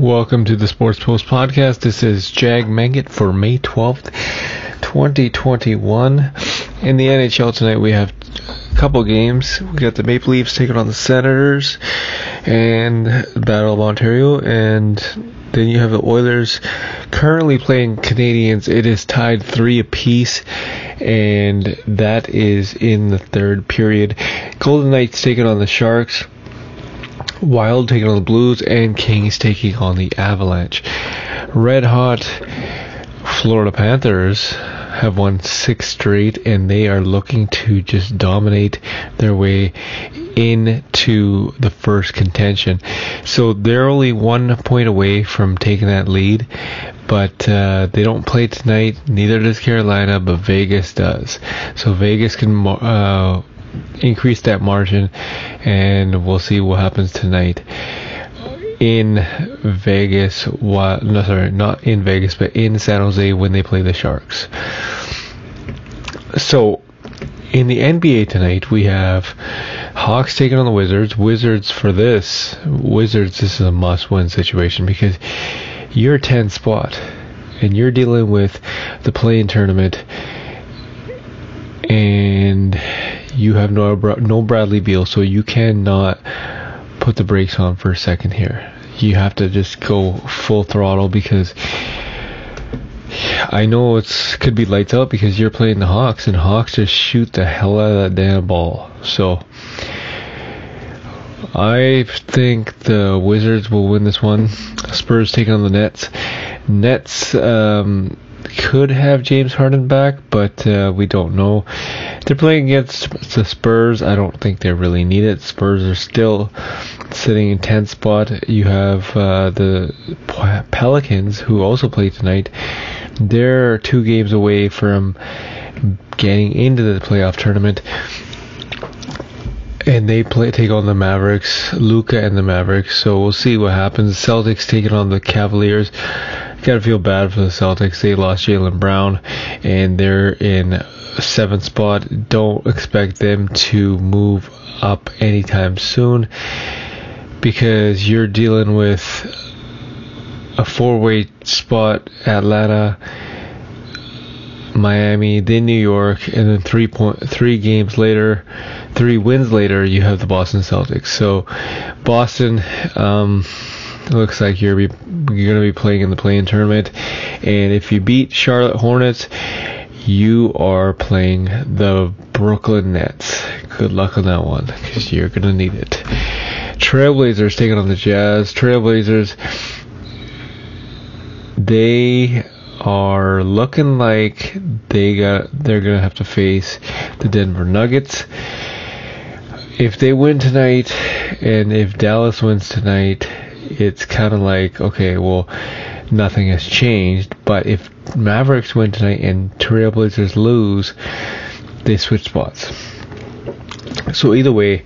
Welcome to the Sports Post podcast. This is Jag Manget for May 12th, 2021. In the NHL tonight, we have a couple games. We got the Maple Leafs taking on the Senators and the Battle of Ontario, and then you have the Oilers currently playing Canadiens. It is tied three apiece, and that is in the third period. Golden Knights taking on the Sharks. Wild taking on the Blues, and Kings taking on the Avalanche. Red hot Florida Panthers have won six straight, and they are looking to just dominate their way into the first contention. So they're only one point away from taking that lead, but uh, they don't play tonight. Neither does Carolina, but Vegas does. So Vegas can uh, increase that margin, and we'll see what happens tonight in Vegas. What? No, sorry, not in Vegas, but in San Jose when they play the Sharks. So. In the NBA tonight, we have Hawks taking on the Wizards. Wizards for this. Wizards, this is a must-win situation because you're 10 spot and you're dealing with the play-in tournament and you have no no Bradley Beal, so you cannot put the brakes on for a second here. You have to just go full throttle because I know it's could be lights out because you're playing the Hawks and Hawks just shoot the hell out of that damn ball. So I think the Wizards will win this one. Spurs take on the Nets. Nets um, could have James Harden back, but uh, we don't know. They're playing against the Spurs. I don't think they really need it. Spurs are still sitting in 10th spot. You have uh, the Pelicans, who also play tonight. They're two games away from getting into the playoff tournament. And they play take on the Mavericks, Luka and the Mavericks. So we'll see what happens. Celtics taking on the Cavaliers gotta feel bad for the Celtics. They lost Jaylen Brown, and they're in seventh spot. Don't expect them to move up anytime soon because you're dealing with a four-way spot: Atlanta, Miami, then New York, and then three point three games later, three wins later, you have the Boston Celtics. So, Boston. Um, looks like you're be, you're going to be playing in the play-in tournament, and if you beat Charlotte Hornets, you are playing the Brooklyn Nets. Good luck on that one, because you're going to need it. Trailblazers taking on the Jazz. Trailblazers, they are looking like they got they're gonna have to face the Denver Nuggets. If they win tonight, and if Dallas wins tonight, it's kind of like, okay, well, nothing has changed. But if Mavericks win tonight and Trailblazers lose, they switch spots. So either way,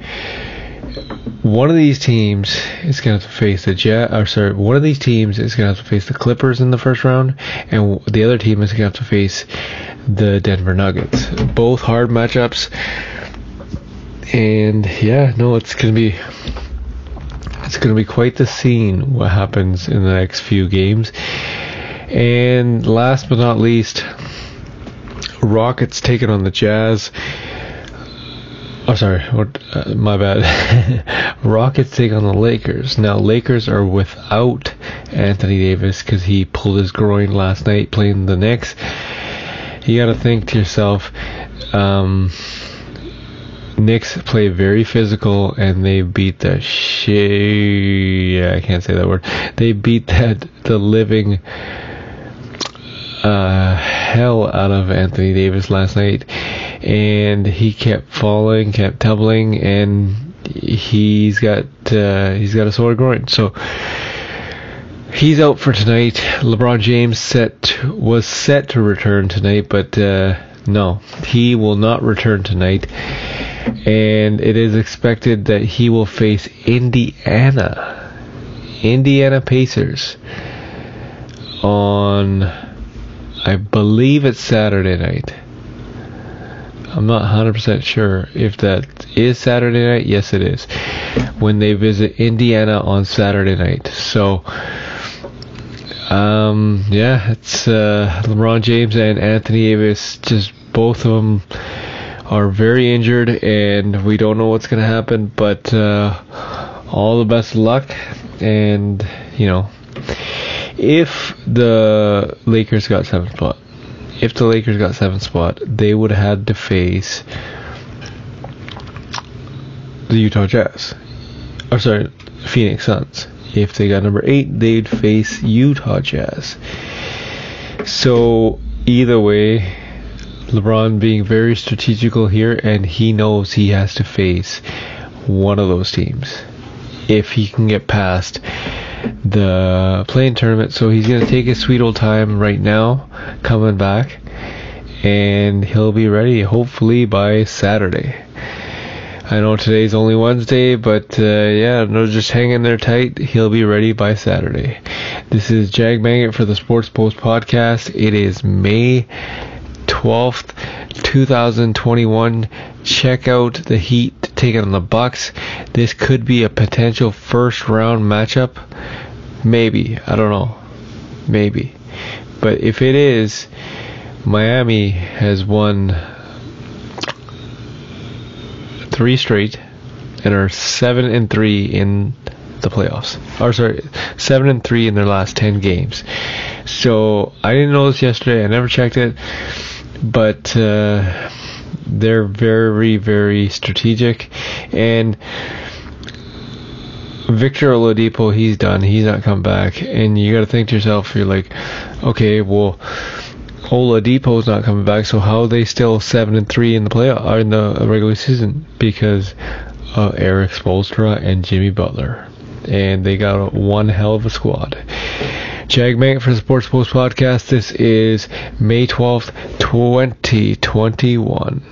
one of these teams is going to face the Jet, or sorry, one of these teams is going to have to face the Clippers in the first round, and the other team is going to have to face the Denver Nuggets. Both hard matchups, and yeah, no, it's going to be it's going to be quite the scene what happens in the next few games. And last but not least, Rockets taking on the Jazz. Oh, sorry, what, uh, my bad. Rockets take on the Lakers. Now, Lakers are without Anthony Davis because he pulled his groin last night playing the Knicks. You got to think to yourself, um, Knicks play very physical and they beat the shit. Yeah, I can't say that word. They beat that the living uh, hell out of Anthony Davis last night, and he kept falling, kept tumbling, and he's got uh, he's got a sore groin. So he's out for tonight. LeBron James set was set to return tonight, but uh, no, he will not return tonight and it is expected that he will face Indiana, Indiana Pacers, on, I believe it's Saturday night. I'm not 100% sure if that is Saturday night. Yes, it is. When they visit Indiana on Saturday night. So, Um, yeah, it's uh, LeBron James and Anthony Davis. Just both of them are very injured, and we don't know what's gonna happen. But uh, all the best luck, and you know, if the Lakers got seventh spot, if the Lakers got seventh spot, they would have had to face the Utah Jazz. Or sorry, Phoenix Suns. If they got number eight, they'd face Utah Jazz. So either way, LeBron being very strategical here, and he knows he has to face one of those teams if he can get past the play-in tournament. So he's gonna take his sweet old time right now, coming back, and he'll be ready hopefully by Saturday. I know today's only Wednesday, but uh, yeah, no, just hang in there tight. He'll be ready by Saturday. This is Jag Maggot for the Sports Post podcast. It is May 12th, 2021. Check out the Heat taking on the Bucks. This could be a potential first round matchup. Maybe. I don't know. Maybe. But if it is, Miami has won three straight and are seven and three in the playoffs. Or sorry, seven and three in their last ten games. So I didn't know this yesterday. I never checked it, but uh, they're very, very strategic. And Victor Oladipo, he's done. He's not come back. And you got to think to yourself, you're like, okay, well Oladipo's not coming back, so how are they still seven and three in the play or in the regular season? Because uh, Erik Spoelstra and Jimmy Butler, and they got one hell of a squad. Jag Maggot for the Sports Post podcast. This is May twelfth, twenty twenty one.